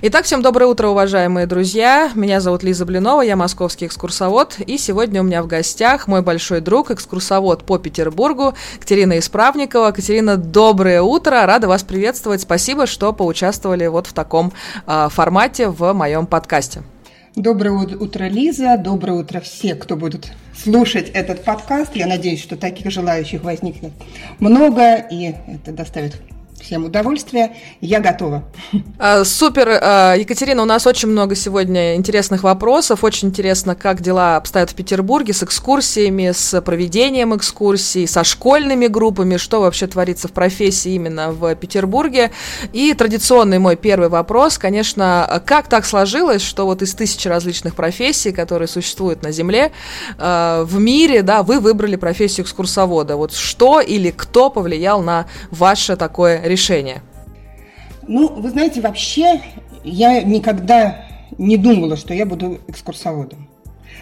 Итак, всем доброе утро, уважаемые друзья. Меня зовут Лиза Блинова, я московский экскурсовод. И сегодня у меня в гостях мой большой друг, экскурсовод по Петербургу, Катерина Исправникова. Катерина, доброе утро, рада вас приветствовать. Спасибо, что поучаствовали вот в таком э, формате в моем подкасте. Доброе утро, Лиза. Доброе утро все, кто будут слушать этот подкаст. Я надеюсь, что таких желающих возникнет много, и это доставит всем удовольствия. Я готова. А, супер, а, Екатерина, у нас очень много сегодня интересных вопросов. Очень интересно, как дела обстоят в Петербурге с экскурсиями, с проведением экскурсий, со школьными группами, что вообще творится в профессии именно в Петербурге. И традиционный мой первый вопрос, конечно, как так сложилось, что вот из тысячи различных профессий, которые существуют на Земле, а, в мире, да, вы выбрали профессию экскурсовода. Вот что или кто повлиял на ваше такое решение? Ну, вы знаете, вообще я никогда не думала, что я буду экскурсоводом.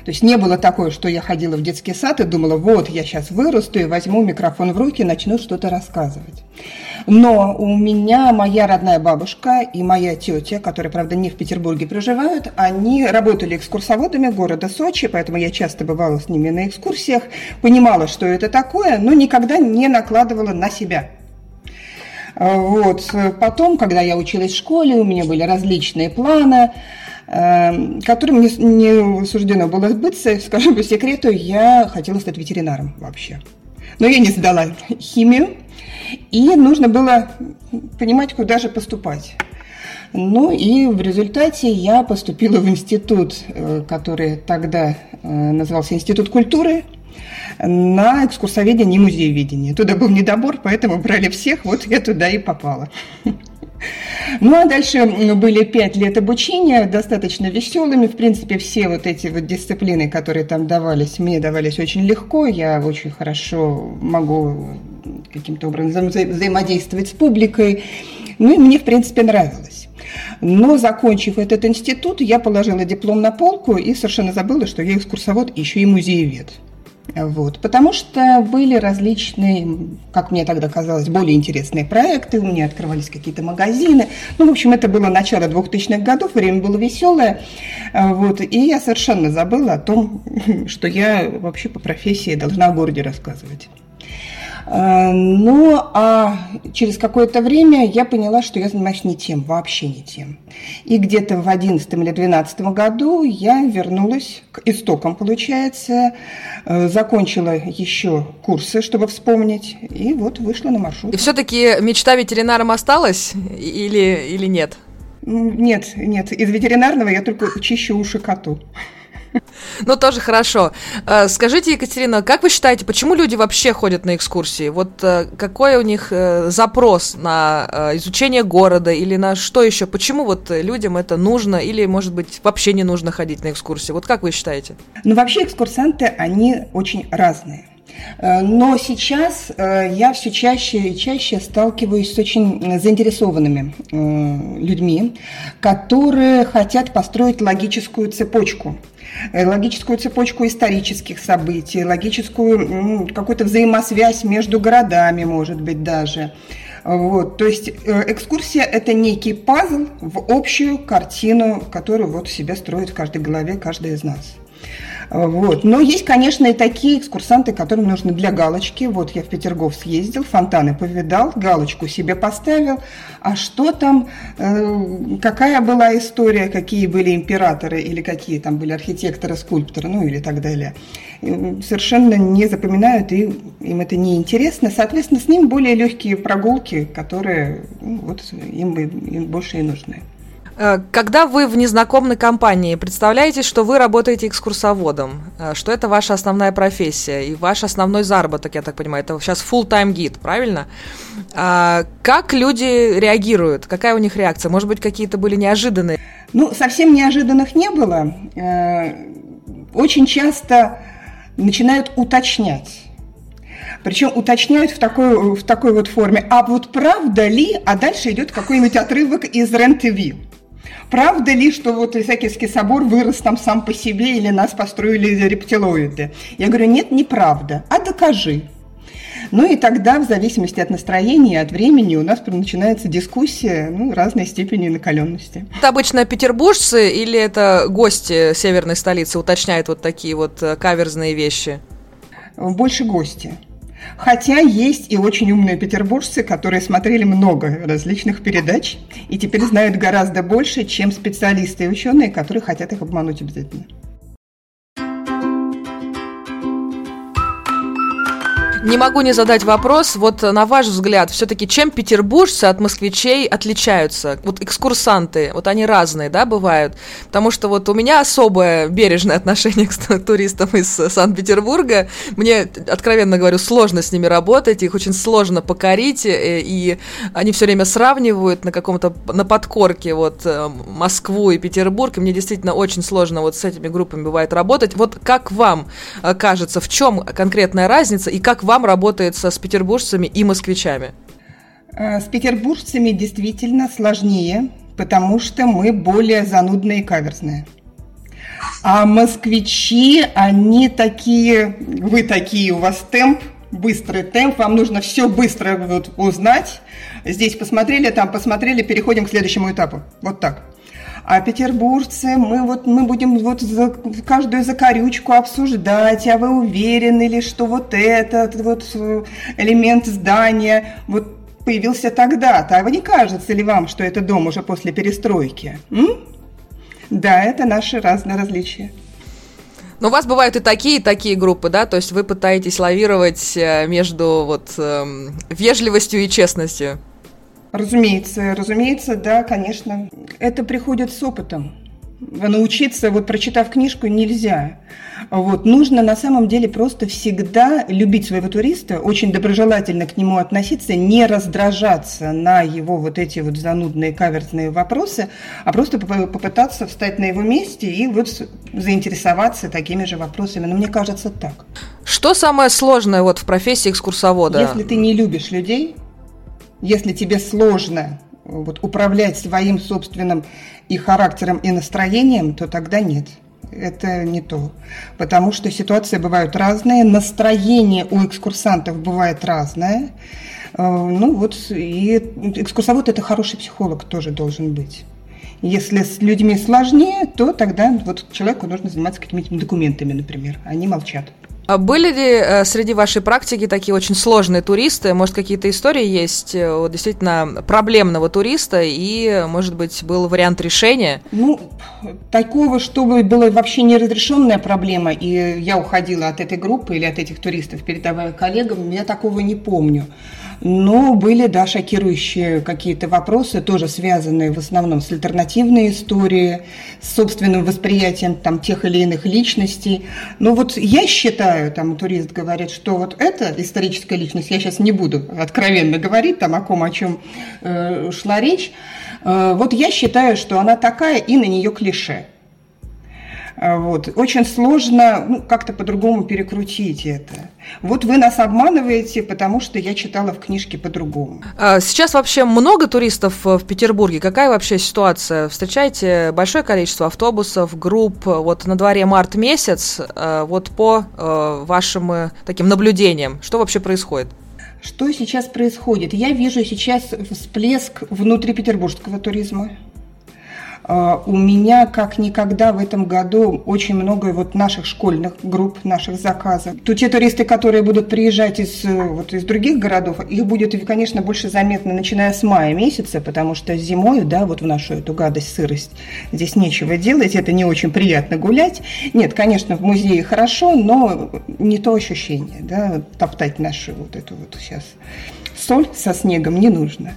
То есть не было такое, что я ходила в детский сад и думала, вот, я сейчас вырасту и возьму микрофон в руки и начну что-то рассказывать. Но у меня моя родная бабушка и моя тетя, которые, правда, не в Петербурге проживают, они работали экскурсоводами города Сочи, поэтому я часто бывала с ними на экскурсиях, понимала, что это такое, но никогда не накладывала на себя. Вот. Потом, когда я училась в школе, у меня были различные планы, эм, которым не, не суждено было сбыться. Скажу по секрету, я хотела стать ветеринаром вообще. Но я не сдала химию, и нужно было понимать, куда же поступать. Ну и в результате я поступила в институт, э, который тогда э, назывался Институт культуры на экскурсоведение и музееведение. Туда был недобор, поэтому брали всех, вот я туда и попала. Ну а дальше были пять лет обучения, достаточно веселыми. В принципе, все вот эти вот дисциплины, которые там давались, мне давались очень легко. Я очень хорошо могу каким-то образом вза взаимодействовать с публикой. Ну и мне, в принципе, нравилось. Но, закончив этот институт, я положила диплом на полку и совершенно забыла, что я экскурсовод, еще и музеевед. Вот. Потому что были различные, как мне тогда казалось, более интересные проекты, у меня открывались какие-то магазины. Ну, в общем, это было начало 2000-х годов, время было веселое. Вот. И я совершенно забыла о том, что я вообще по профессии должна о городе рассказывать. Э, ну, а через какое-то время я поняла, что я занимаюсь не тем, вообще не тем. И где-то в 11 или 12 году я вернулась к истокам, получается, э, закончила еще курсы, чтобы вспомнить, и вот вышла на маршрут. И все-таки мечта ветеринаром осталась или, или нет? Нет, нет, из ветеринарного я только чищу уши коту. Ну, тоже хорошо. Э, скажите, Екатерина, как вы считаете, почему люди вообще ходят на экскурсии? Вот э, какой у них э, запрос на изучение города или на что еще? Почему вот людям это нужно или, может быть, вообще не нужно ходить на экскурсии? Вот как вы считаете? Ну, вообще экскурсанты, они очень разные. Но сейчас я все чаще и чаще сталкиваюсь с очень заинтересованными людьми, которые хотят построить логическую цепочку Э, логическую цепочку исторических событий, логическую какую-то взаимосвязь между городами, может быть, даже. Вот, то есть э, экскурсия – это некий пазл в общую картину, которую вот себе строит в каждой голове каждый из нас. Вот. Но есть, конечно, и такие экскурсанты, которым нужно для галочки. Вот я в Петергоф съездил, фонтаны повидал, галочку себе поставил. А что там, э, какая была история, какие были императоры или какие там были архитекторы, скульпторы, ну или так далее. Совершенно не запоминают, и им это не интересно. Соответственно, с ним более легкие прогулки, которые ну, вот им, им больше и нужны. Э, когда вы в незнакомой компании, представляете, что вы работаете экскурсоводом, э, что это ваша основная профессия и ваш основной заработок, я так понимаю, это сейчас full-time гид, правильно? А как люди реагируют? Какая у них реакция? Может быть, какие-то были неожиданные? Ну, совсем неожиданных не было. Э, очень часто начинают уточнять. Причем уточняют в такой, в такой вот форме. А вот правда ли, а дальше идет какой-нибудь отрывок из РЕН-ТВ. Правда ли, что вот Исаакиевский собор вырос там сам по себе или нас построили рептилоиды? Я говорю, нет, неправда. А докажи. Ну и тогда, в зависимости от настроения, от времени, у нас начинается дискуссия ну, разной степени накаленности. Это обычно петербуржцы или это гости северной столицы уточняют вот такие вот э, каверзные вещи? Больше гости. Хотя есть и очень умные петербуржцы, которые смотрели много различных передач и теперь знают гораздо больше, чем специалисты и ученые, которые хотят их обмануть обязательно. Не могу не задать вопрос, вот на ваш взгляд, все-таки чем петербуржцы от москвичей отличаются? Вот экскурсанты, вот они разные, да, бывают? Потому что вот у меня особое бережное отношение к туристам из Санкт-Петербурга. Мне, откровенно говорю, сложно с ними работать, их очень сложно покорить, э, и они все время сравнивают на каком-то, на подкорке вот э, Москву и Петербург, и мне действительно очень сложно вот с этими группами бывает работать. Вот как вам э, кажется, в чем конкретная разница, и как вам вам работается с петербуржцами и москвичами? Э, с петербуржцами действительно сложнее, потому что мы более занудные и каверзные. А москвичи, они такие, вы такие, у вас темп, быстрый темп, вам нужно все быстро вот узнать. Здесь посмотрели, там посмотрели, переходим к следующему этапу. Вот так. А петербуржцы, мы вот мы будем вот за, каждую закорючку обсуждать, а вы уверены ли, что вот этот вот э, элемент здания вот появился тогда-то? А вы не кажется ли вам, что это дом уже после перестройки? М? Да, это наши разные различия. Но у вас бывают и такие, и такие группы, да? То есть вы пытаетесь лавировать э, между вот эм, вежливостью и честностью. Разумеется, разумеется, да, конечно. Это приходит с опытом. Научиться, вот прочитав книжку, нельзя. Вот. Нужно на самом деле просто всегда любить своего туриста, очень доброжелательно к нему относиться, не раздражаться на его вот эти вот занудные каверзные вопросы, а просто попытаться встать на его месте и вот заинтересоваться такими же вопросами. Но мне кажется так. Что самое сложное вот в профессии экскурсовода? Если ты не любишь людей, если тебе сложно вот, управлять своим собственным и характером, и настроением, то тогда нет. Это не то. Потому что ситуации бывают разные, настроение у экскурсантов бывает разное. Э, ну вот, и экскурсовод – это хороший психолог тоже должен быть. Если с людьми сложнее, то тогда вот человеку нужно заниматься какими-то документами, например. Они молчат. А были ли э, среди вашей практики такие очень сложные туристы? Может, какие-то истории есть э, действительно проблемного туриста и, может быть, был вариант решения? Ну, такого, чтобы была вообще неразрешенная проблема, и я уходила от этой группы или от этих туристов, передавая коллегам, я такого не помню. Но были, да, шокирующие какие-то вопросы, тоже связанные в основном с альтернативной историей, с собственным восприятием там, тех или иных личностей. Но вот я считаю, там турист говорит, что вот эта историческая личность, я сейчас не буду откровенно говорить там о ком, о чем э, шла речь, э, вот я считаю, что она такая и на нее клише. А, вот. Очень сложно ну, как-то по-другому перекрутить это. Вот вы нас обманываете, потому что я читала в книжке по-другому. А сейчас вообще много туристов в Петербурге? Какая вообще ситуация? Встречаете большое количество автобусов, групп? Вот на дворе март месяц. А, вот по вашим э, таким наблюдениям, что вообще происходит? Что сейчас происходит? Я вижу сейчас всплеск внутрипетербургского туризма. А, у меня как никогда в этом году очень много вот наших школьных групп, наших заказов. То те туристы, которые будут приезжать из, вот, из других городов, их будет, конечно, больше заметно, начиная с мая месяца, потому что зимой, да, вот в нашу эту гадость, сырость, здесь нечего делать, это не очень приятно гулять. Нет, конечно, в музее хорошо, но не то ощущение, да, топтать нашу вот эту вот сейчас соль со снегом не нужно.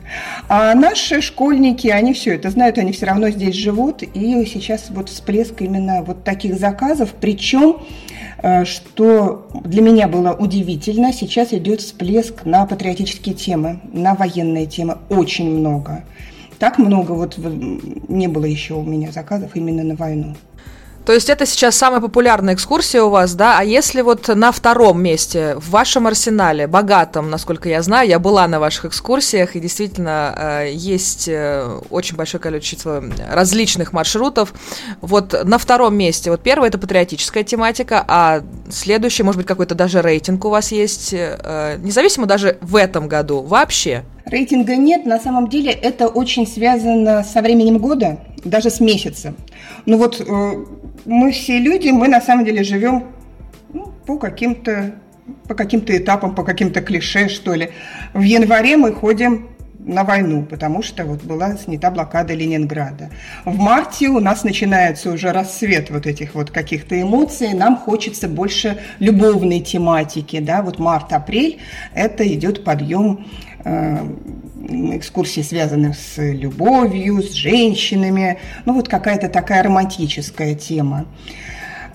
А наши школьники, они все это знают, они все равно здесь живут, и сейчас вот всплеск именно вот таких заказов, причем э, что для меня было удивительно, сейчас идет всплеск на патриотические темы, на военные темы, очень много. Так много вот не было еще у меня заказов именно на войну. То есть это сейчас самая популярная экскурсия у вас, да? А если вот на втором месте, в вашем арсенале, богатом, насколько я знаю, я была на ваших экскурсиях, и действительно э, есть э, очень большое количество различных маршрутов. Вот на втором месте, вот первое это патриотическая тематика, а следующий, может быть, какой-то даже рейтинг у вас есть, э, независимо даже в этом году, вообще? Рейтинга нет, на самом деле это очень связано со временем года, даже с месяцем. Ну вот э, мы все люди, мы на самом деле живем ну, по каким-то по каким-то этапам, по каким-то клише, что ли. В январе мы ходим на войну, потому что вот была снята блокада Ленинграда. В марте у нас начинается уже рассвет вот этих вот каких-то эмоций, нам хочется больше любовной тематики, да, вот март-апрель, это идет подъем э, экскурсии, связанных с любовью, с женщинами, ну вот какая-то такая романтическая тема.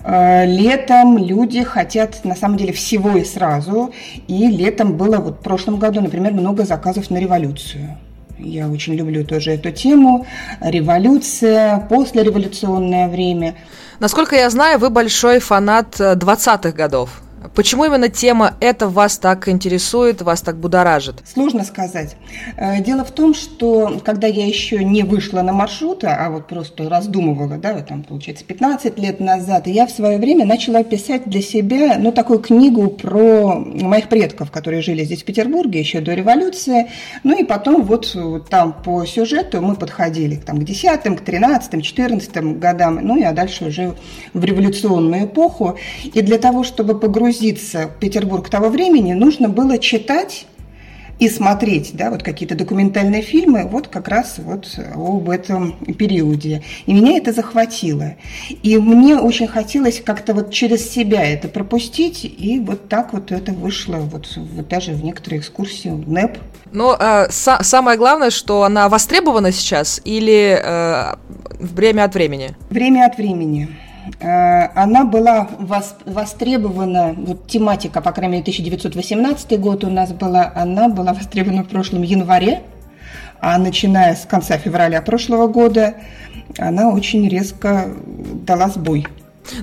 Э, летом люди хотят, на самом деле, всего и сразу. И летом было, вот в прошлом году, например, много заказов на революцию. Я очень люблю тоже эту тему. Революция, послереволюционное время. Насколько я знаю, вы большой фанат 20-х годов. Почему именно тема эта вас так интересует, вас так будоражит? Сложно сказать. Э, дело в том, что когда я еще не вышла на маршруты, а вот просто раздумывала, да, там, получается, 15 лет назад, я в свое время начала писать для себя, ну, такую книгу про моих предков, которые жили здесь, в Петербурге, еще до революции. Ну, и потом вот, вот там по сюжету мы подходили там, к 10 к 13 14 годам, ну, и а дальше уже в революционную эпоху. И для того, чтобы погрузить погрузиться в Петербург того времени, нужно было читать и смотреть, да, вот какие-то документальные фильмы, вот как раз вот об этом периоде. И меня это захватило. И мне очень хотелось как-то вот через себя это пропустить, и вот так вот это вышло вот, вот даже в некоторые экскурсии в НЭП. Но э, са- самое главное, что она востребована сейчас или э, время от времени? Время от времени. Э, она была востребована, вот тематика, по крайней мере, 1918 год у нас была, она была востребована в прошлом январе, а начиная с конца февраля прошлого года она очень резко дала сбой.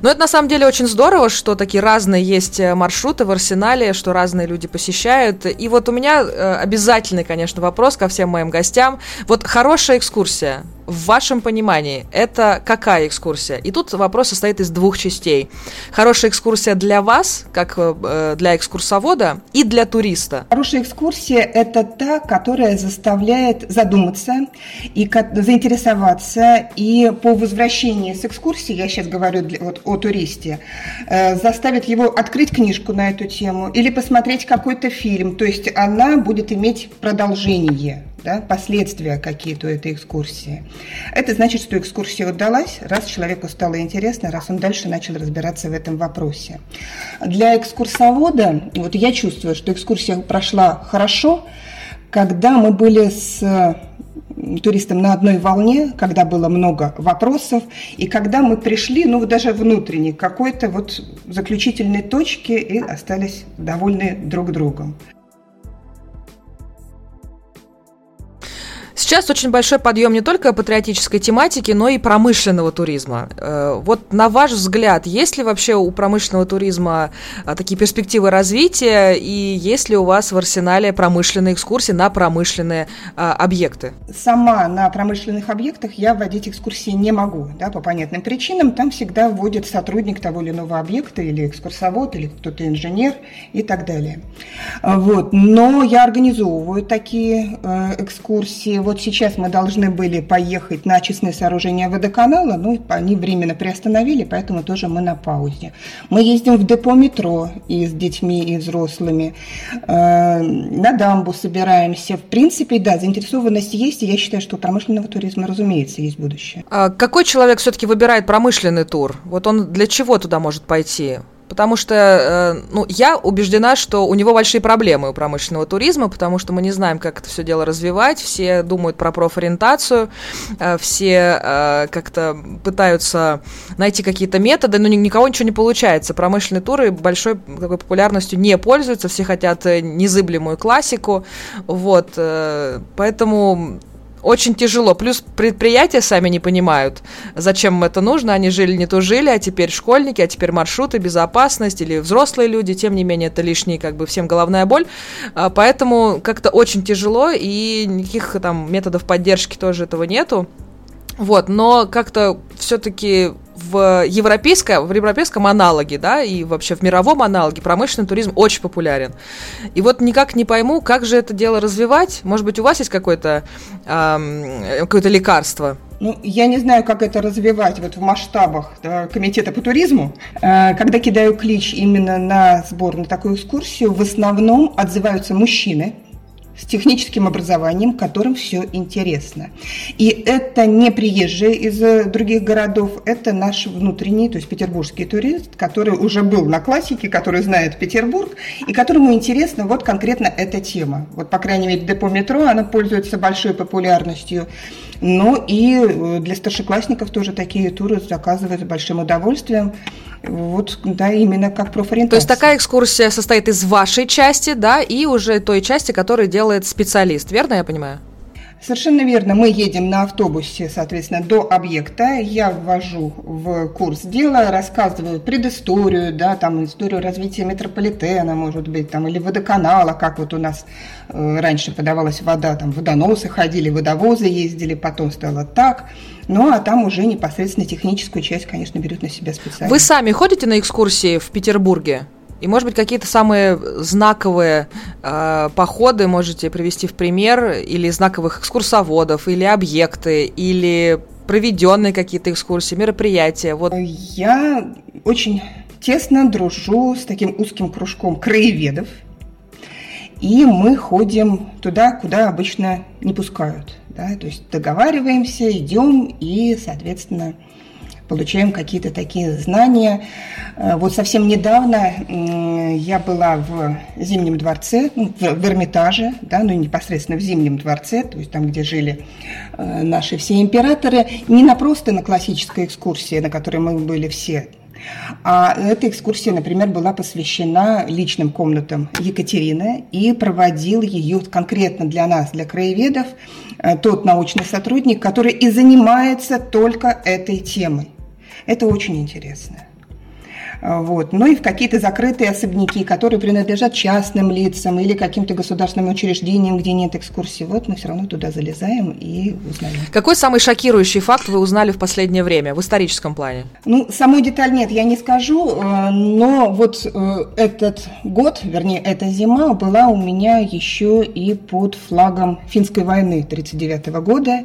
Ну, это на самом деле очень здорово, что такие разные есть э, маршруты в арсенале, что разные люди посещают. И вот у меня э, обязательный, конечно, вопрос ко всем моим гостям. Вот хорошая экскурсия в вашем понимании, это какая экскурсия? И тут вопрос состоит из двух частей. Хорошая экскурсия для вас, как э, для экскурсовода, и для туриста. Хорошая экскурсия – это та, которая заставляет задуматься и заинтересоваться. И по возвращении с экскурсии, я сейчас говорю для, вот, о туристе, э, заставит его открыть книжку на эту тему или посмотреть какой-то фильм. То есть она будет иметь продолжение да, последствия какие-то этой экскурсии. Это значит, что экскурсия удалась, раз человеку стало интересно, раз он дальше начал разбираться в этом вопросе. Для экскурсовода, вот я чувствую, что экскурсия прошла хорошо, когда мы были с туристом на одной волне, когда было много вопросов, и когда мы пришли, ну, даже внутренне, какой-то вот заключительной точке и остались довольны друг другом. Сейчас очень большой подъем не только патриотической тематики, но и промышленного туризма. Э, вот на ваш взгляд, есть ли вообще у промышленного туризма а, такие перспективы развития, и есть ли у вас в арсенале промышленные экскурсии на промышленные а, объекты? Сама на промышленных объектах я вводить экскурсии не могу, да, по понятным причинам. Там всегда вводит сотрудник того или иного объекта, или экскурсовод, или кто-то инженер и так далее. Вот. Но я организовываю такие э, экскурсии вот сейчас мы должны были поехать на очистное сооружение водоканала, но они временно приостановили, поэтому тоже мы на паузе. Мы ездим в депо метро и с детьми, и взрослыми. Э, на дамбу собираемся. В принципе, да, заинтересованность есть, и я считаю, что у промышленного туризма, разумеется, есть будущее. А какой человек все-таки выбирает промышленный тур? Вот он для чего туда может пойти? Потому что, э, ну, я убеждена, что у него большие проблемы у промышленного туризма, потому что мы не знаем, как это все дело развивать. Все думают про профориентацию, э, все э, как-то пытаются найти какие-то методы, но никого ничего не получается. Промышленные туры большой такой популярностью не пользуются, все хотят незыблемую классику. Вот, поэтому очень тяжело. Плюс предприятия сами не понимают, зачем это нужно. Они жили не то жили, а теперь школьники, а теперь маршруты, безопасность или взрослые люди. Тем не менее, это лишний, как бы, всем головная боль. А, поэтому как-то очень тяжело, и никаких там методов поддержки тоже этого нету. Вот, но как-то все-таки в, европейское, в европейском аналоге, да, и вообще в мировом аналоге промышленный туризм очень популярен. И вот никак не пойму, как же это дело развивать. Может быть, у вас есть какое-то эм, какое-то лекарство? Ну, я не знаю, как это развивать вот в масштабах да, комитета по туризму. Э, когда кидаю клич именно на сбор на такую экскурсию, в основном отзываются мужчины, с техническим образованием, которым все интересно. И это не приезжие из э, других городов, это наш внутренний, то есть петербургский турист, который уже был на классике, который знает Петербург, и которому интересна вот конкретно эта тема. Вот, по крайней мере, депо метро, она пользуется большой популярностью. Ну и э, для старшеклассников тоже такие туры заказывают с большим удовольствием. Вот, да, именно как профориентация. То есть такая экскурсия состоит из вашей части, да, и уже той части, которую делает специалист, верно я понимаю? Совершенно верно. Мы едем на автобусе, соответственно, до объекта. Я ввожу в курс дела, рассказываю предысторию, да, там историю развития метрополитена, может быть, там, или водоканала, как вот у нас э, раньше подавалась вода, там водоносы ходили, водовозы ездили, потом стало так. Ну, а там уже непосредственно техническую часть, конечно, берет на себя специально. Вы сами ходите на экскурсии в Петербурге? И, может быть, какие-то самые знаковые э, походы можете привести в пример, или знаковых экскурсоводов, или объекты, или проведенные какие-то экскурсии, мероприятия. Вот. Я очень тесно дружу с таким узким кружком краеведов, и мы ходим туда, куда обычно не пускают. Да? То есть договариваемся, идем и, соответственно, получаем какие-то такие знания. Э, вот совсем недавно я была в Зимнем дворце, ну, в Эрмитаже, да, ну непосредственно в Зимнем дворце, то есть там, где жили э, наши все императоры, не на просто на классической экскурсии, на которой мы были все, а эта экскурсия, например, была посвящена личным комнатам Екатерины и проводил ее конкретно для нас, для краеведов, э, тот научный сотрудник, который и занимается только этой темой. Это очень интересно. А, вот. Ну и в какие-то закрытые особняки, которые принадлежат частным лицам или каким-то государственным учреждениям, где нет экскурсии. Вот мы все равно туда залезаем и узнаем. Какой самый шокирующий факт вы узнали в последнее время в историческом плане? Ну, саму деталь нет, я не скажу, э, но вот э, этот год, вернее, эта зима была у меня еще и под флагом финской войны 1939 года.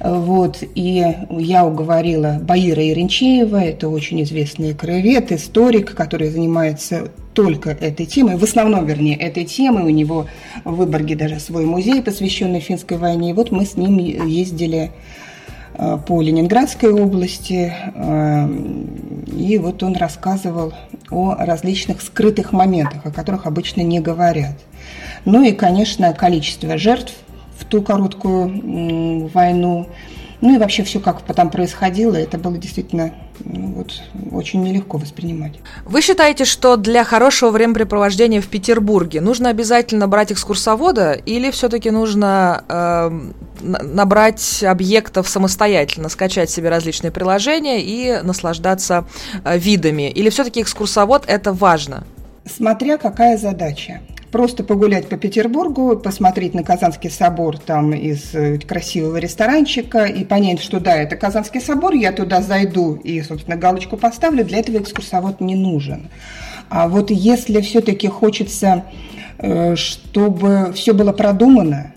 Вот, и я уговорила Баира Иринчеева, это очень известный краевед, историк, который занимается только этой темой, в основном, вернее, этой темой. У него в Выборге даже свой музей, посвященный финской войне. И вот мы с ним ездили э, по Ленинградской области, э, и вот он рассказывал о различных скрытых моментах, о которых обычно не говорят. Ну и, конечно, количество жертв в ту короткую войну, ну и вообще все, как там происходило, это было действительно вот, очень нелегко воспринимать. Вы считаете, что для хорошего времяпрепровождения в Петербурге нужно обязательно брать экскурсовода или все-таки нужно э, набрать объектов самостоятельно, скачать себе различные приложения и наслаждаться э, видами? Или все-таки экскурсовод это важно? Смотря какая задача просто погулять по Петербургу, посмотреть на Казанский собор там из э, красивого ресторанчика и понять, что да, это Казанский собор, я туда зайду и, собственно, галочку поставлю, для этого экскурсовод не нужен. А вот если все-таки хочется, э, чтобы все было продумано,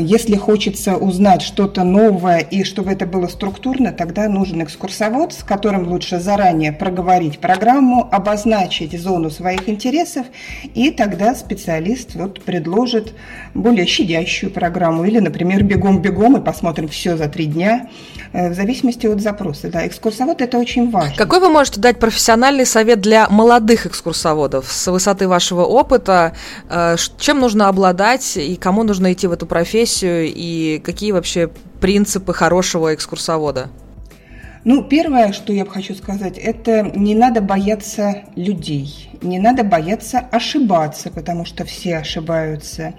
если хочется узнать что-то новое и чтобы это было структурно, тогда нужен экскурсовод, с которым лучше заранее проговорить программу, обозначить зону своих интересов, и тогда специалист вот предложит более щадящую программу или, например, бегом-бегом и посмотрим все за три дня, э, в зависимости от запроса. Да, экскурсовод – это очень важно. Какой вы можете дать профессиональный совет для молодых экскурсоводов с высоты вашего опыта? Э, чем нужно обладать и кому нужно идти в эту профессию? И какие вообще принципы хорошего экскурсовода? Ну, первое, что я хочу сказать, это не надо бояться людей, не надо бояться ошибаться, потому что все ошибаются.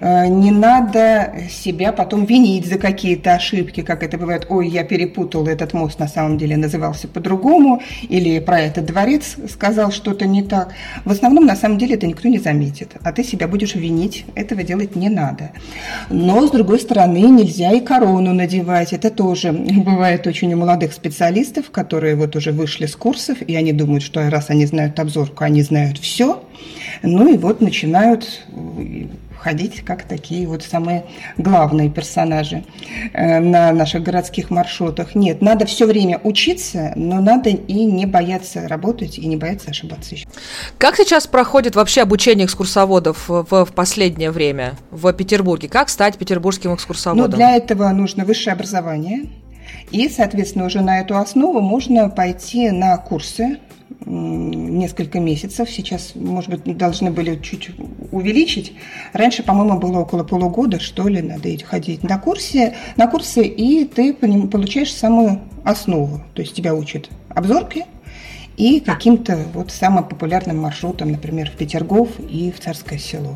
Э, не надо себя потом винить за какие-то ошибки, как это бывает. Ой, я перепутал, этот мост на самом деле назывался по-другому, или про этот дворец сказал что-то не так. В основном, на самом деле, это никто не заметит, а ты себя будешь винить. Этого делать не надо. Но, с другой стороны, нельзя и корону надевать. Это тоже бывает очень у молодых специалистов которые вот уже вышли с курсов, и они думают, что раз они знают обзорку, они знают все. Ну и вот начинают э, ходить как такие вот самые главные персонажи э, на наших городских маршрутах. Нет, надо все время учиться, но надо и не бояться работать, и не бояться ошибаться. Как сейчас проходит вообще обучение экскурсоводов в, в последнее время в Петербурге? Как стать петербургским экскурсоводом? Ну, для этого нужно высшее образование – и, соответственно, уже на эту основу можно пойти на курсы несколько месяцев. Сейчас, может быть, должны были чуть увеличить. Раньше, по-моему, было около полугода, что ли, надо ходить на курсе, на курсы, и ты получаешь самую основу. То есть тебя учат обзорки и каким-то вот самым популярным маршрутом, например, в Петергоф и в Царское село.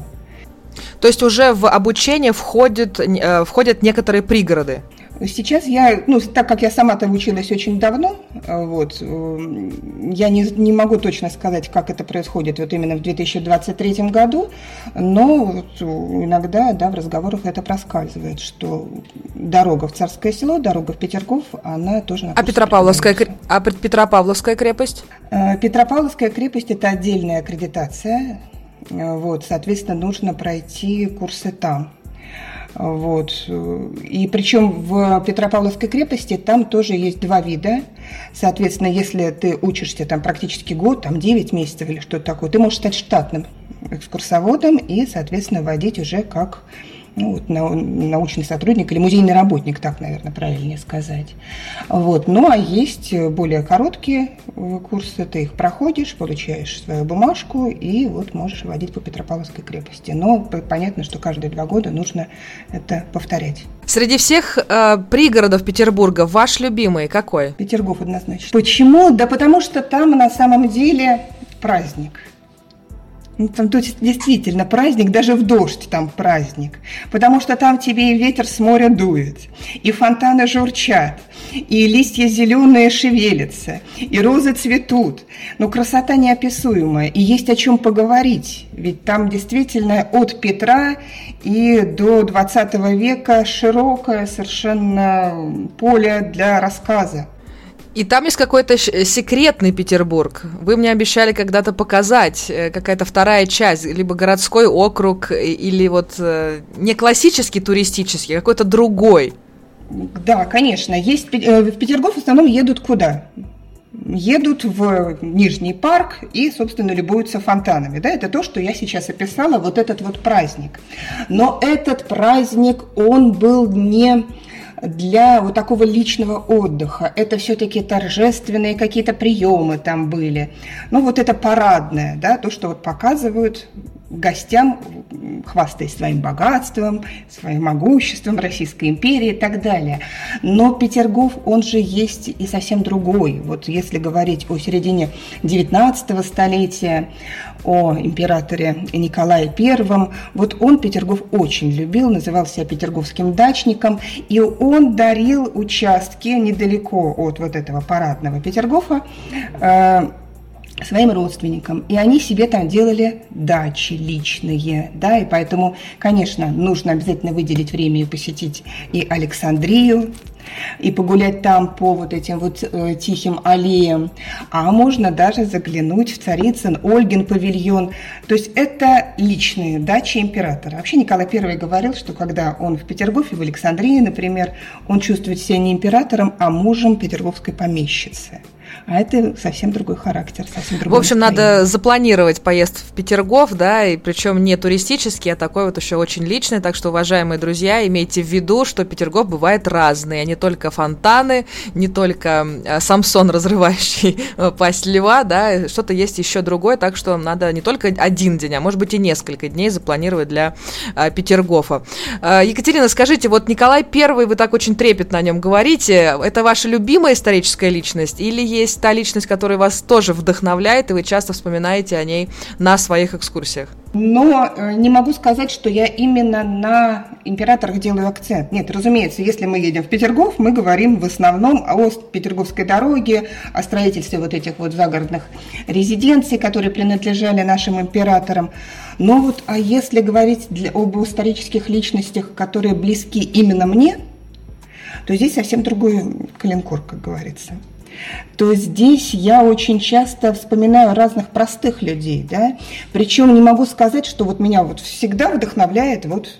То есть уже в обучение входят, э, входят некоторые пригороды? Сейчас я, ну, так как я сама-то училась очень давно, э, вот, э, я не, не могу точно сказать, как это происходит вот именно в 2023 году, но вот иногда, да, в разговорах это проскальзывает, что дорога в Царское село, дорога в Петергоф, она тоже... А Петропавловская, а Петропавловская крепость? Э, Петропавловская крепость – это отдельная аккредитация, вот, соответственно, нужно пройти курсы там. Вот. И причем в Петропавловской крепости там тоже есть два вида. Соответственно, если ты учишься там практически год, там 9 месяцев или что-то такое, ты можешь стать штатным экскурсоводом и, соответственно, водить уже как вот, научный сотрудник или музейный работник, так, наверное, правильнее сказать. Вот. Ну, а есть более короткие э, курсы, ты их проходишь, получаешь свою бумажку и вот можешь водить по Петропавловской крепости. Но понятно, что каждые два года нужно это повторять. Среди всех э, пригородов Петербурга ваш любимый какой? Петергоф однозначно. Почему? Да потому что там на самом деле праздник. Ну, там есть, действительно праздник, даже в дождь там праздник, потому что там тебе и ветер с моря дует, и фонтаны журчат, и листья зеленые шевелятся, и розы цветут. Но красота неописуемая, и есть о чем поговорить, ведь там действительно от Петра и до 20 века широкое совершенно поле для рассказа. И там есть какой-то э, секретный Петербург. Вы мне обещали когда-то показать э, какая-то вторая часть, либо городской округ, или вот э, не классический туристический, а какой-то другой. Да, конечно. Есть в Петергоф в основном едут куда? едут в Нижний парк и, собственно, любуются фонтанами. Да, это то, что я сейчас описала, вот этот вот праздник. Но этот праздник, он был не для вот такого личного отдыха. Это все-таки торжественные какие-то приемы там были. Ну, вот это парадное, да, то, что вот показывают гостям, хвастаясь своим богатством, своим могуществом Российской империи и так далее. Но Петергоф, он же есть и совсем другой. Вот если говорить о середине XIX столетия, о императоре Николае I, вот он Петергоф очень любил, называл себя петерговским дачником, и он дарил участки недалеко от вот этого парадного Петергофа, э, своим родственникам, и они себе там делали дачи личные, да, и поэтому, конечно, нужно обязательно выделить время и посетить и Александрию, и погулять там по вот этим вот э, тихим аллеям, а можно даже заглянуть в Царицын, Ольгин павильон. То есть это личные дачи императора. Вообще Николай I говорил, что когда он в Петергофе, в Александрии, например, он чувствует себя не императором, а мужем петерговской помещицы а это совсем другой характер, совсем другой. В общем, настроение. надо запланировать поезд в Петергоф, да, и причем не туристический, а такой вот еще очень личный, так что, уважаемые друзья, имейте в виду, что Петергоф бывает разный, а не только фонтаны, не только э, Самсон, разрывающий э, пасть льва, да, что-то есть еще другое, так что надо не только один день, а может быть и несколько дней запланировать для э, Петергофа. Э, Екатерина, скажите, вот Николай Первый, вы так очень трепетно о нем говорите, это ваша любимая историческая личность или есть та личность, которая вас тоже вдохновляет, и вы часто вспоминаете о ней на своих экскурсиях? Но э, не могу сказать, что я именно на императорах делаю акцент. Нет, разумеется, если мы едем в Петергоф, мы говорим в основном о Петерговской дороге, о строительстве вот этих вот загородных резиденций, которые принадлежали нашим императорам. Но вот, а если говорить для, об исторических личностях, которые близки именно мне, то здесь совсем другой калинкор, как говорится то здесь я очень часто вспоминаю разных простых людей, да, причем не могу сказать, что вот меня вот всегда вдохновляет вот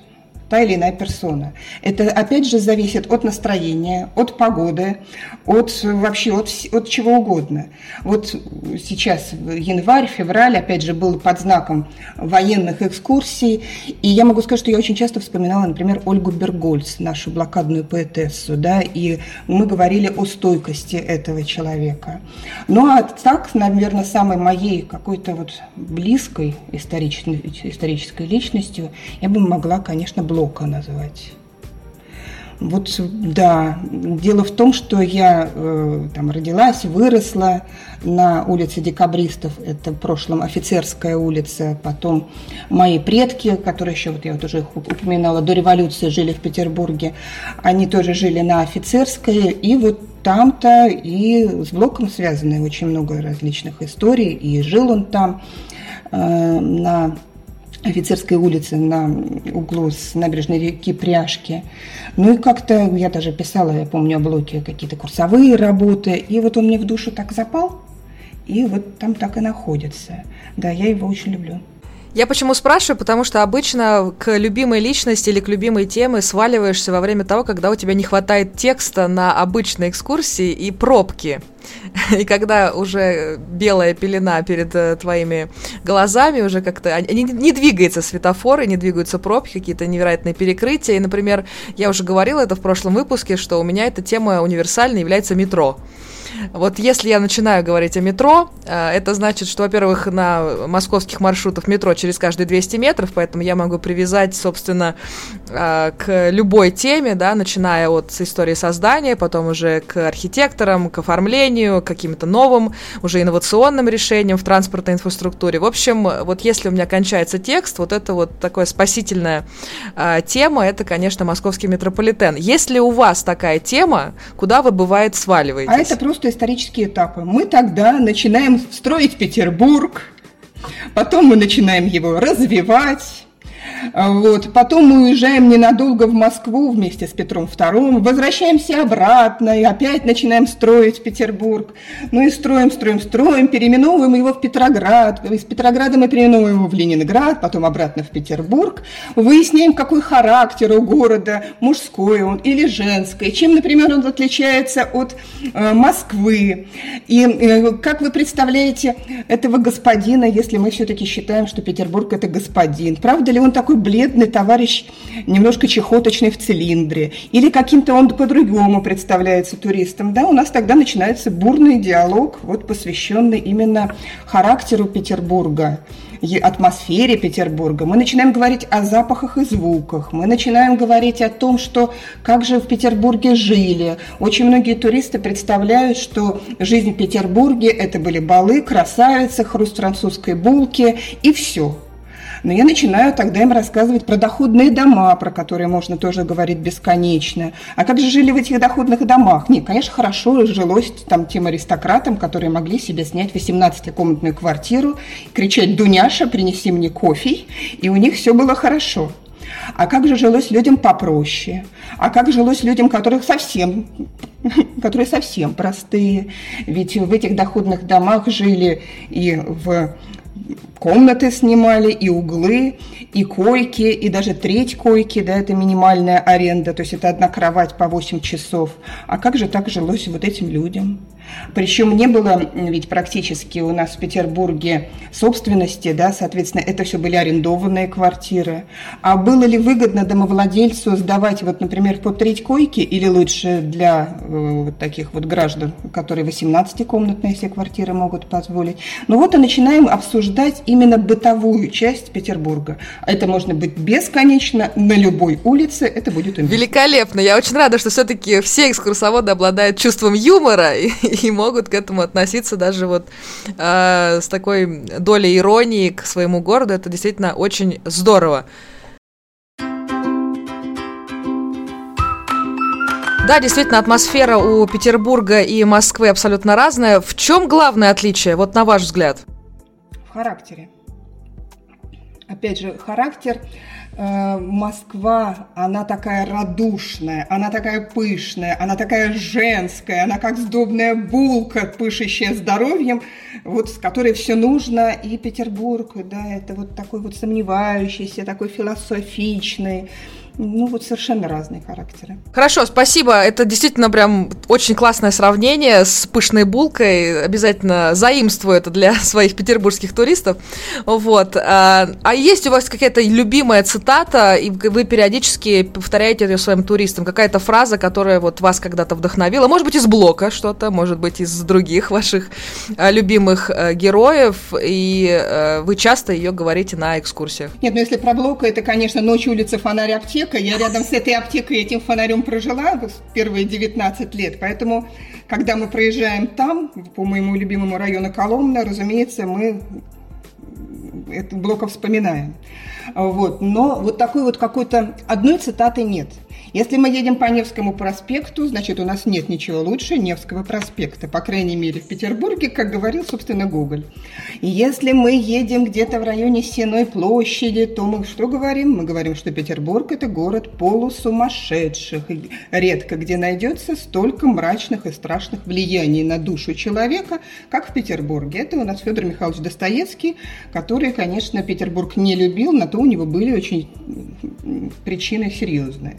та или иная персона. Это, опять же, зависит от настроения, от погоды, от вообще от, от чего угодно. Вот сейчас январь, февраль, опять же, был под знаком военных экскурсий, и я могу сказать, что я очень часто вспоминала, например, Ольгу Бергольц, нашу блокадную поэтессу, да, и мы говорили о стойкости этого человека. Ну, а так, наверное, самой моей какой-то вот близкой исторической, исторической личностью я бы могла, конечно, Блока назвать. Вот, да, дело в том, что я э, там родилась, выросла на улице Декабристов, это в прошлом офицерская улица, потом мои предки, которые еще, вот я вот уже их упоминала, до революции жили в Петербурге, они тоже жили на офицерской, и вот там-то и с Блоком связаны очень много различных историй, и жил он там э, на офицерской улице на углу с набережной реки Пряжки. Ну и как-то я даже писала, я помню, о блоке какие-то курсовые работы. И вот он мне в душу так запал, и вот там так и находится. Да, я его очень люблю. Я почему спрашиваю? Потому что обычно к любимой личности или к любимой теме сваливаешься во время того, когда у тебя не хватает текста на обычной экскурсии и пробки. И когда уже белая пелена перед э, твоими глазами, уже как-то не, не двигается светофор, и не двигаются пробки, какие-то невероятные перекрытия. И, например, я уже говорила это в прошлом выпуске, что у меня эта тема универсальной является метро. Вот если я начинаю говорить о метро, э, это значит, что, во-первых, на московских маршрутах метро через каждые 200 метров, поэтому я могу привязать, собственно, э, к любой теме, да, начиная от истории создания, потом уже к архитекторам, к оформлению, к каким-то новым, уже инновационным решениям в транспортной инфраструктуре. В общем, вот если у меня кончается текст, вот это вот такая спасительная э, тема, это, конечно, московский метрополитен. Если у вас такая тема, куда вы, бывает, сваливаетесь? А это просто исторические этапы. Мы тогда начинаем строить Петербург, потом мы начинаем его развивать, вот. Потом мы уезжаем ненадолго в Москву вместе с Петром II, возвращаемся обратно и опять начинаем строить Петербург. Ну и строим, строим, строим, переименовываем его в Петроград. Из Петрограда мы переименовываем его в Ленинград, потом обратно в Петербург. Выясняем, какой характер у города, мужской он или женский, чем, например, он отличается от э, Москвы. И э, как вы представляете этого господина, если мы все-таки считаем, что Петербург это господин? Правда ли он такой бледный товарищ, немножко чехоточный в цилиндре, или каким-то он по-другому представляется туристам, да, у нас тогда начинается бурный диалог, вот посвященный именно характеру Петербурга атмосфере Петербурга, мы начинаем говорить о запахах и звуках, мы начинаем говорить о том, что как же в Петербурге жили. Очень многие туристы представляют, что жизнь в Петербурге – это были балы, красавицы, хруст французской булки и все – но я начинаю тогда им рассказывать про доходные дома, про которые можно тоже говорить бесконечно. А как же жили в этих доходных домах? Нет, конечно, хорошо жилось там тем аристократам, которые могли себе снять 18-комнатную квартиру, кричать «Дуняша, принеси мне кофе», и у них все было хорошо. А как же жилось людям попроще? А как жилось людям, которых совсем, которые совсем простые? Ведь в этих доходных домах жили и в комнаты снимали, и углы, и койки, и даже треть койки, да, это минимальная аренда, то есть это одна кровать по 8 часов. А как же так жилось вот этим людям? Причем не было ведь практически у нас в Петербурге собственности, да, соответственно, это все были арендованные квартиры. А было ли выгодно домовладельцу сдавать, вот, например, по треть койки или лучше для э, вот таких вот граждан, которые 18-комнатные все квартиры могут позволить? Ну вот и начинаем обсуждать именно бытовую часть Петербурга. Это можно быть бесконечно на любой улице, это будет уместно. Великолепно! Я очень рада, что все-таки все экскурсоводы обладают чувством юмора и могут к этому относиться даже вот э, с такой долей иронии к своему городу. Это действительно очень здорово. Да, действительно, атмосфера у Петербурга и Москвы абсолютно разная. В чем главное отличие, вот на ваш взгляд? Характере. Опять же, характер Э, Москва, она такая радушная, она такая пышная, она такая женская, она как сдобная булка, пышущая здоровьем, вот с которой все нужно, и Петербург, да, это вот такой вот сомневающийся, такой философичный, ну, вот совершенно разные характеры. Хорошо, спасибо. Это действительно прям очень классное сравнение с пышной булкой. Обязательно заимствую это для своих петербургских туристов. Вот. А, а есть у вас какая-то любимая цитата, и вы периодически повторяете ее своим туристам? Какая-то фраза, которая вот вас когда-то вдохновила? Может быть, из блока что-то, может быть, из других ваших а, любимых а, героев, и вы часто ее говорите на экскурсиях? Нет, ну если про блока, это, конечно, «Ночь, улица, фонарь, аптека», аптека. Я рядом с этой аптекой этим фонарем прожила первые 19 лет. Поэтому, когда мы проезжаем там, по моему любимому району Коломна, разумеется, мы это блока вспоминаем. Вот. Но вот такой вот какой-то одной цитаты нет – если мы едем по Невскому проспекту, значит, у нас нет ничего лучше Невского проспекта, по крайней мере, в Петербурге, как говорил, собственно, Гоголь. Если мы едем где-то в районе Сеной площади, то мы что говорим? Мы говорим, что Петербург – это город полусумасшедших. И редко где найдется столько мрачных и страшных влияний на душу человека, как в Петербурге. Это у нас Федор Михайлович Достоевский, который, конечно, Петербург не любил, на то у него были очень причины серьезные.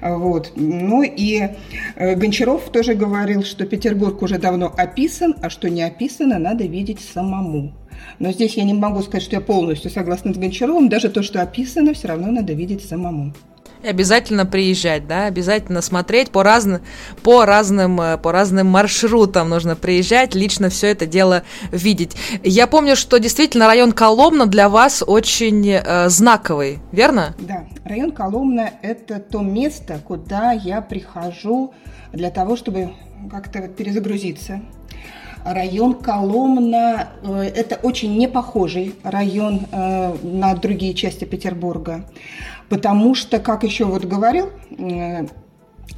Вот. Ну и э, Гончаров тоже говорил, что Петербург уже давно описан, а что не описано, надо видеть самому. Но здесь я не могу сказать, что я полностью согласна с Гончаровым. Даже то, что описано, все равно надо видеть самому. И обязательно приезжать, да, обязательно смотреть по, разным, по, разным, э, по разным маршрутам нужно приезжать, лично все это дело видеть. Я помню, что действительно район Коломна для вас очень э, знаковый, верно? Да, район Коломна – это то место, куда я прихожу для того, чтобы как-то перезагрузиться, район Коломна э, – это очень непохожий район э, на другие части Петербурга, потому что, как еще вот говорил э,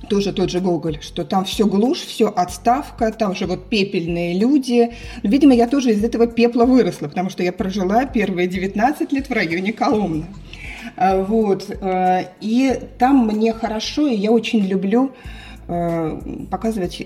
тоже тот же Гоголь, что там все глушь, все отставка, там же вот пепельные люди. Видимо, я тоже из этого пепла выросла, потому что я прожила первые 19 лет в районе Коломны. Вот. И там мне хорошо, и я очень люблю показывать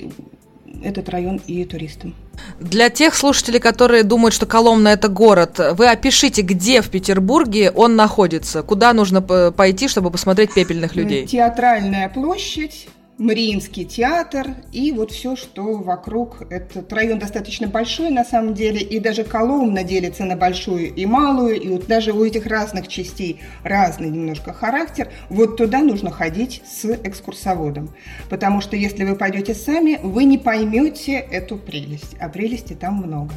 этот район и туристам. Для тех слушателей, которые думают, что Коломна это город, вы опишите, где в Петербурге он находится, куда нужно пойти, чтобы посмотреть пепельных людей. Театральная площадь, Мариинский театр и вот все, что вокруг. Этот район достаточно большой на самом деле, и даже Коломна делится на большую и малую, и вот даже у этих разных частей разный немножко характер. Вот туда нужно ходить с экскурсоводом, потому что если вы пойдете сами, вы не поймете эту прелесть, а прелести там много.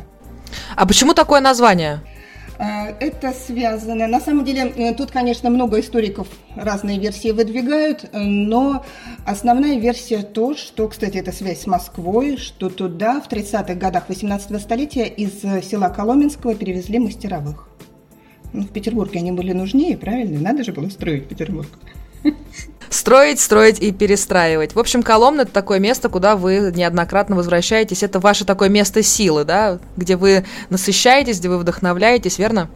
А почему такое название? Э, это связано. На самом деле, э, тут, конечно, много историков разные версии выдвигают, э, но основная версия то, что, кстати, это связь с Москвой, что туда в 30-х годах 18 столетия из села Коломенского перевезли мастеровых. Ну, в Петербурге они были нужнее, правильно? Надо же было строить Петербург. Строить, строить и перестраивать. В общем, Коломна – это такое место, куда вы неоднократно возвращаетесь. Это ваше такое место силы, да, где вы насыщаетесь, где вы вдохновляетесь, верно?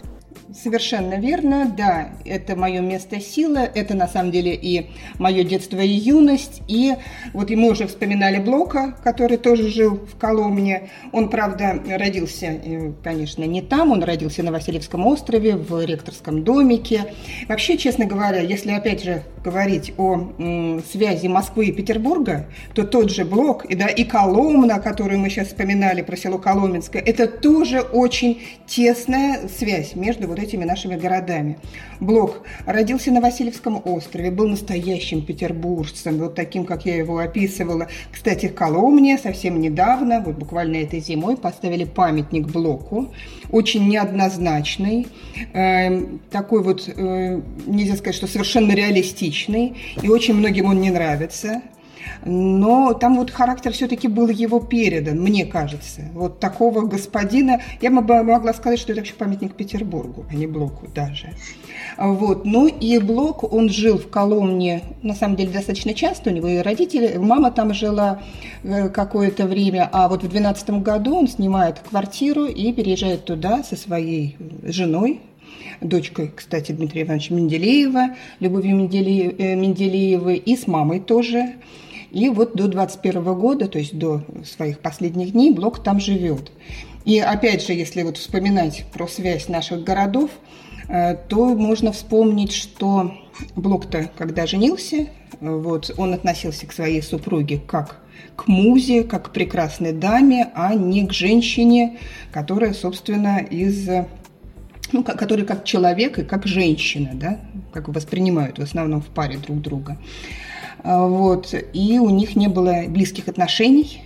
Совершенно верно, да, это мое место силы, это на самом деле и мое детство и юность, и вот мы уже вспоминали Блока, который тоже жил в Коломне, он, правда, родился, э, конечно, не там, он родился на Васильевском острове, в ректорском домике. Вообще, честно говоря, если опять же говорить о связи Москвы и Петербурга, то тот же Блок и, да, и Коломна, которую мы сейчас вспоминали про село Коломенское, это тоже очень тесная связь между вот этими нашими городами. Блок родился на Васильевском острове, был настоящим петербуржцем, вот таким, как я его описывала. Кстати, в Коломне совсем недавно, вот буквально этой зимой, поставили памятник Блоку, очень неоднозначный, э, такой вот, э, нельзя сказать, что совершенно реалистичный, и очень многим он не нравится но там вот характер все-таки был его передан, мне кажется. Вот такого господина, я бы могла сказать, что это вообще памятник Петербургу, а не Блоку даже. Вот. Ну и Блок, он жил в Коломне, на самом деле, достаточно часто, у него и родители, мама там жила э, какое-то время, а вот в 12 году он снимает квартиру и переезжает туда со своей женой, дочкой, кстати, Дмитрия Ивановича Менделеева, Любовью э, Менделеевой, и с мамой тоже. И вот до 21 года, то есть до своих последних дней, Блок там живет. И опять же, если вот вспоминать про связь наших городов, э, то можно вспомнить, что Блок-то, когда женился, вот, он относился к своей супруге как к музе, как к прекрасной даме, а не к женщине, которая, собственно, из ну, которая как человек и как женщина, да, как воспринимают в основном в паре друг друга. А, вот, и у них не было близких отношений.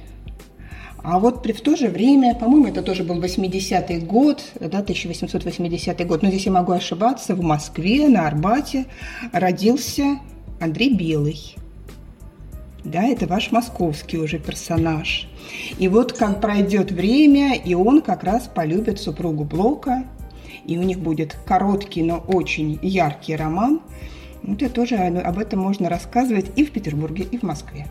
А вот при, в то же время, по-моему, это тоже был 80-й год, да, 1880 год, но здесь я могу ошибаться, в Москве, на Арбате родился Андрей Белый. Да, это ваш московский уже персонаж. И вот как пройдет время, и он как раз полюбит супругу Блока, и у них будет короткий, но очень яркий роман – это тоже об этом можно рассказывать и в Петербурге, и в Москве.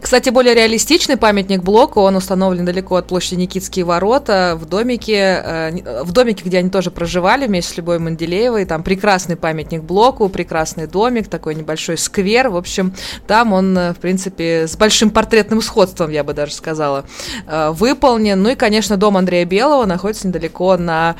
Кстати, более реалистичный памятник блоку, он установлен далеко от площади Никитские ворота, в домике, э, в домике, где они тоже проживали вместе с Любой Манделеевой. Там прекрасный памятник блоку, прекрасный домик, такой небольшой сквер. В общем, там он, э, в принципе, с большим портретным сходством, я бы даже сказала, э, выполнен. Ну и, конечно, дом Андрея Белого находится недалеко на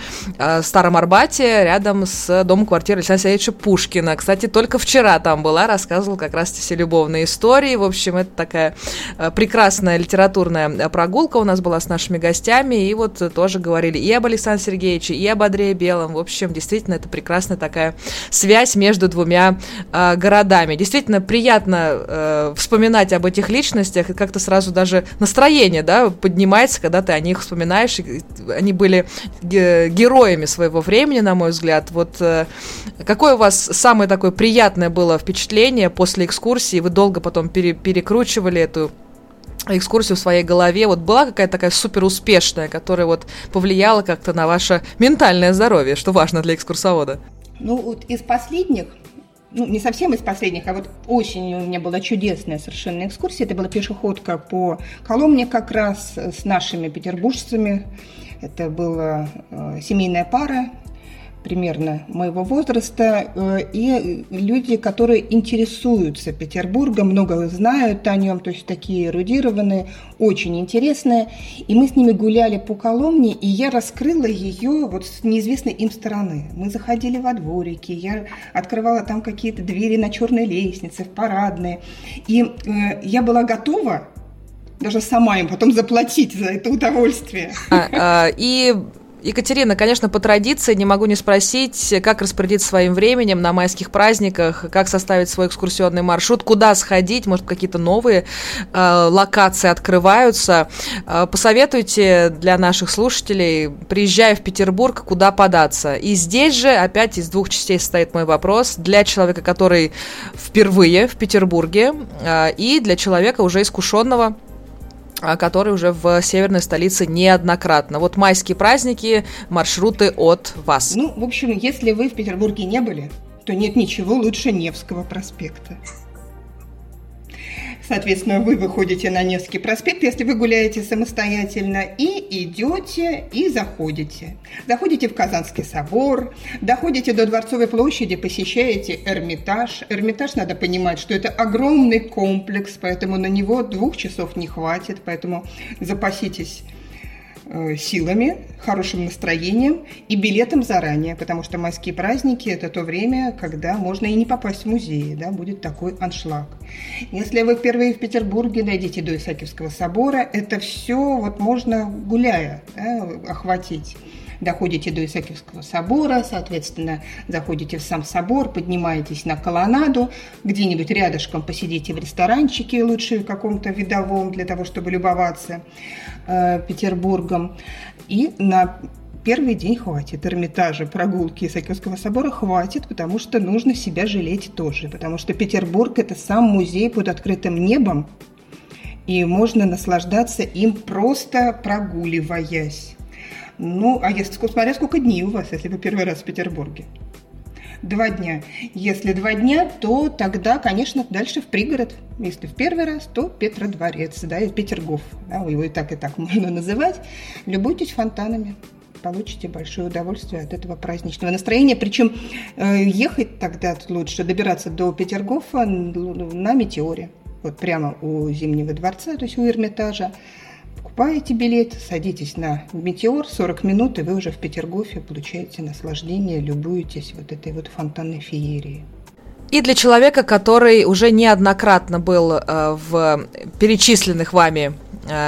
Старом Арбате, рядом с домом квартиры Александра Сергеевича Пушкина. Кстати, только вчера там была, рассказывал как раз все любовные истории. В общем, это такая э, прекрасная литературная э, прогулка у нас была с нашими гостями, и вот тоже говорили и об Александре Сергеевиче, и об Андрее Белом. В общем, действительно, это прекрасная такая связь между двумя э, городами. Действительно, приятно вспоминать об этих личностях, и как-то сразу даже настроение, да, поднимается, когда ты о них вспоминаешь. Они были героями своего времени, на мой взгляд. Вот какой у вас самый такой приятное было впечатление после экскурсии? Вы долго потом пере перекручивали эту экскурсию в своей голове, вот была какая-то такая супер успешная, которая вот повлияла как-то на ваше ментальное здоровье, что важно для экскурсовода? Ну, вот из последних, ну, не совсем из последних, а вот осенью у меня была чудесная совершенно экскурсия. Это была пешеходка по Коломне как раз с нашими петербуржцами. Это была э, семейная пара, примерно моего возраста, э, и люди, которые интересуются Петербургом, много знают о нем, то есть такие эрудированные, очень интересные. И мы с ними гуляли по Коломне, и я раскрыла ее вот с неизвестной им стороны. Мы заходили во дворики, я открывала там какие-то двери на черной лестнице, в парадные. И э, я была готова даже сама им потом заплатить за это удовольствие. А, а, и Екатерина, конечно, по традиции не могу не спросить, как распорядиться своим временем на майских праздниках, как составить свой экскурсионный маршрут, куда сходить, может, какие-то новые э, локации открываются. Э, посоветуйте для наших слушателей, приезжая в Петербург, куда податься. И здесь же, опять из двух частей состоит мой вопрос, для человека, который впервые в Петербурге, э, и для человека уже искушенного, который уже в северной столице неоднократно. Вот майские праздники, маршруты от вас. Ну, в общем, если вы в Петербурге не были, то нет ничего лучше Невского проспекта. Соответственно, вы выходите на Невский проспект, если вы гуляете самостоятельно, и идете и заходите. Заходите в Казанский собор, доходите до Дворцовой площади, посещаете Эрмитаж. Эрмитаж, надо понимать, что это огромный комплекс, поэтому на него двух часов не хватит, поэтому запаситесь силами, хорошим настроением и билетом заранее, потому что майские праздники – это то время, когда можно и не попасть в музей, да, будет такой аншлаг. Если вы впервые в Петербурге, найдите до Исаакиевского собора, это все вот можно гуляя да, охватить доходите до Исаакиевского собора, соответственно, заходите в сам собор, поднимаетесь на колоннаду, где-нибудь рядышком посидите в ресторанчике, лучше в каком-то видовом, для того, чтобы любоваться э, Петербургом. И на первый день хватит Эрмитажа, прогулки Исаакиевского собора хватит, потому что нужно себя жалеть тоже, потому что Петербург – это сам музей под открытым небом, и можно наслаждаться им просто прогуливаясь. Ну, а если, смотря сколько дней у вас, если вы первый раз в Петербурге. Два дня. Если два дня, то тогда, конечно, дальше в пригород. Если в первый раз, то Петродворец, да, и Петергоф. Да, его и так, и так можно называть. Любуйтесь фонтанами получите большое удовольствие от этого праздничного настроения. Причем э, ехать тогда лучше, добираться до Петергофа на метеоре. Вот прямо у Зимнего дворца, то есть у Эрмитажа. Покупаете билет, садитесь на «Метеор», 40 минут, и вы уже в Петергофе получаете наслаждение, любуетесь вот этой вот фонтанной феерией. И для человека, который уже неоднократно был э, в перечисленных вами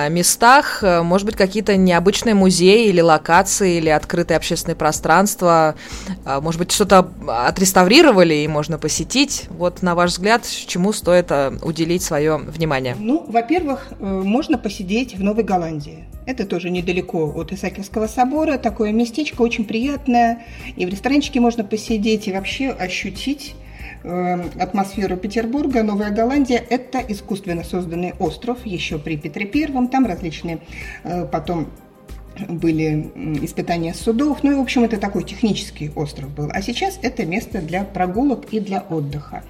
местах, э, может быть, какие-то необычные музеи или локации, или открытые общественные пространства, э, может быть, что-то отреставрировали и можно посетить. Вот, на ваш взгляд, чему стоит уделить свое внимание? Ну, во-первых, можно посидеть в Новой Голландии. Это тоже недалеко от Исаакиевского собора. Такое местечко очень приятное. И в ресторанчике можно посидеть и вообще ощутить Э, атмосферу Петербурга. Новая Голландия – это искусственно созданный остров еще при Петре Первом. Там различные э, потом были испытания судов. Ну и, в общем, это такой технический остров был. А сейчас это место для прогулок и для отдыха.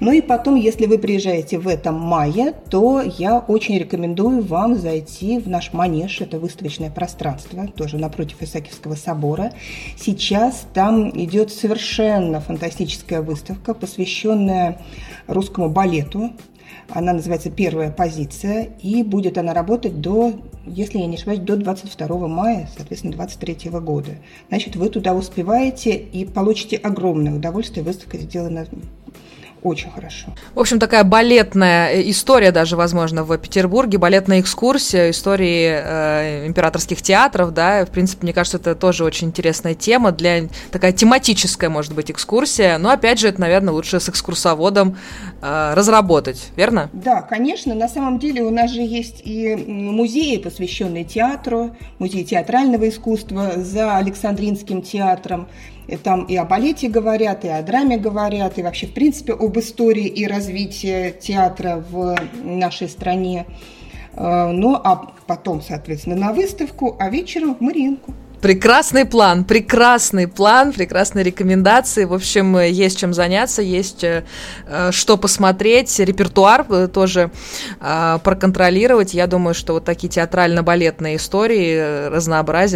Ну и потом, если вы приезжаете в этом мае, то я очень рекомендую вам зайти в наш манеж. Это выставочное пространство, тоже напротив Исаакиевского собора. Сейчас там идет совершенно фантастическая выставка, посвященная русскому балету. Она называется «Первая позиция», и будет она работать до, если я не ошибаюсь, до 22 мая, соответственно, 23 года. Значит, вы туда успеваете и получите огромное удовольствие. Выставка сделана очень хорошо. В общем, такая балетная э, история даже, возможно, в Петербурге, балетная экскурсия истории э, императорских театров, да, в принципе, мне кажется, это тоже очень интересная тема для такая тематическая, может быть, экскурсия, но, опять же, это, наверное, лучше с экскурсоводом э, разработать, верно? Да, конечно, на самом деле у нас же есть и музеи, посвященные театру, музей театрального искусства за Александринским театром, и там и о балете говорят, и о драме говорят, и вообще, в принципе, об истории и развитии театра в нашей стране. Э, ну, а потом, соответственно, на выставку, а вечером в Мариинку. Прекрасный план, прекрасный план, прекрасные рекомендации. В общем, есть чем заняться, есть э, э, что посмотреть, репертуар э, тоже проконтролировать. Я думаю, что вот такие театрально-балетные истории,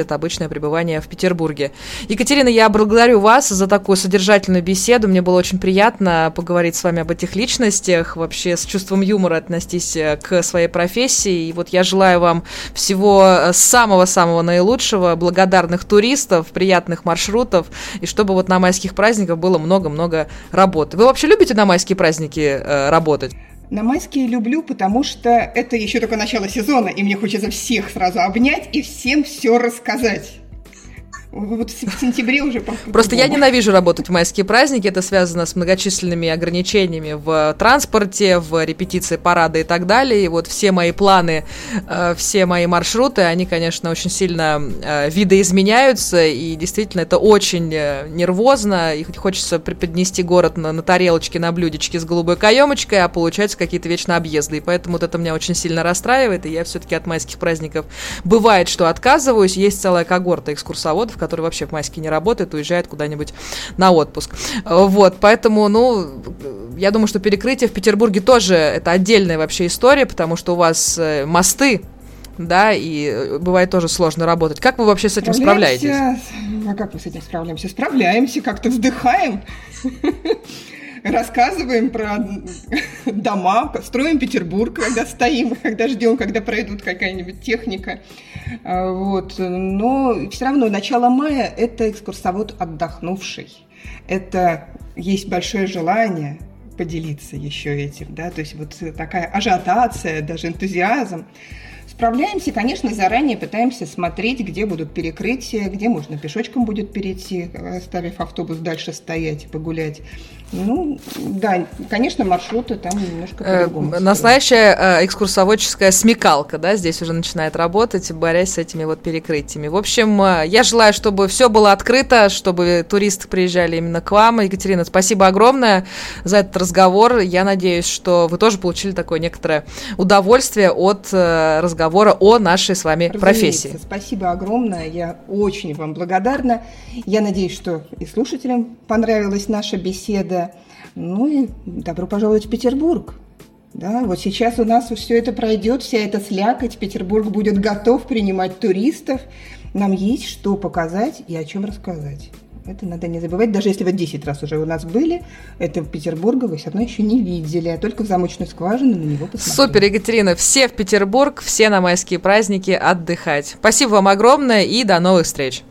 это обычное пребывание в Петербурге. Екатерина, я благодарю вас за такую содержательную беседу. Мне было очень приятно поговорить с вами об этих личностях, вообще с чувством юмора отнестись к своей профессии. И вот я желаю вам всего самого-самого наилучшего, благодарности благодарных туристов, приятных маршрутов, и чтобы вот на майских праздниках было много-много работы. Вы вообще любите на майские праздники э, работать? На майские люблю, потому что это еще только начало сезона, и мне хочется всех сразу обнять и всем все рассказать. Вот в сентябре уже... Просто я ненавижу работать в майские праздники. Это связано с многочисленными ограничениями в транспорте, в репетиции парада и так далее. И вот все мои планы, э, все мои маршруты, они, конечно, очень сильно э, видоизменяются. И действительно, это очень э, нервозно. И хочется преподнести город на, на тарелочке, на блюдечке с голубой каемочкой, а получаются какие-то вечно объезды. И поэтому вот это меня очень сильно расстраивает. И я все-таки от майских праздников бывает, что отказываюсь. Есть целая когорта экскурсоводов, которые вообще в майске не работают, уезжают куда-нибудь на отпуск. Вот, поэтому, ну, я думаю, что перекрытие в Петербурге тоже это отдельная вообще история, потому что у вас э, мосты да, и э, бывает тоже сложно работать. Как вы вообще с этим справляетесь? А как мы с этим справляемся? Справляемся, как-то вздыхаем, рассказываем про дома, строим Петербург, когда стоим, когда ждем, когда пройдут какая-нибудь техника. А, вот. Но все равно начало мая – это экскурсовод отдохнувший. Это есть большое желание поделиться еще этим, да, то есть вот такая ажиотация, даже энтузиазм. Справляемся, конечно, заранее пытаемся смотреть, где будут перекрытия, где можно пешочком будет перейти, оставив автобус дальше стоять, погулять. Ну, да, конечно, маршруты там немножко э, по-другому. Настоящая э, экскурсоводческая смекалка, да, здесь уже начинает работать, борясь с этими вот перекрытиями. В общем, э, я желаю, чтобы все было открыто, чтобы туристы приезжали именно к вам. Екатерина, спасибо огромное за этот разговор. Я надеюсь, что вы тоже получили такое некоторое удовольствие от разговора о нашей с вами Разумеется. профессии. Спасибо огромное. Я очень вам благодарна. Я надеюсь, что и слушателям понравилась наша беседа. Ну и добро пожаловать в Петербург. Да, вот сейчас у нас все это пройдет, вся эта слякоть, Петербург будет готов принимать туристов. Нам есть что показать и о чем рассказать. Это надо не забывать, даже если вы 10 раз уже у нас были, это Петербурга вы все равно еще не видели, а только в замочную скважину на него посмотрели. Супер, Екатерина, все в Петербург, все на майские праздники отдыхать. Спасибо вам огромное и до новых встреч.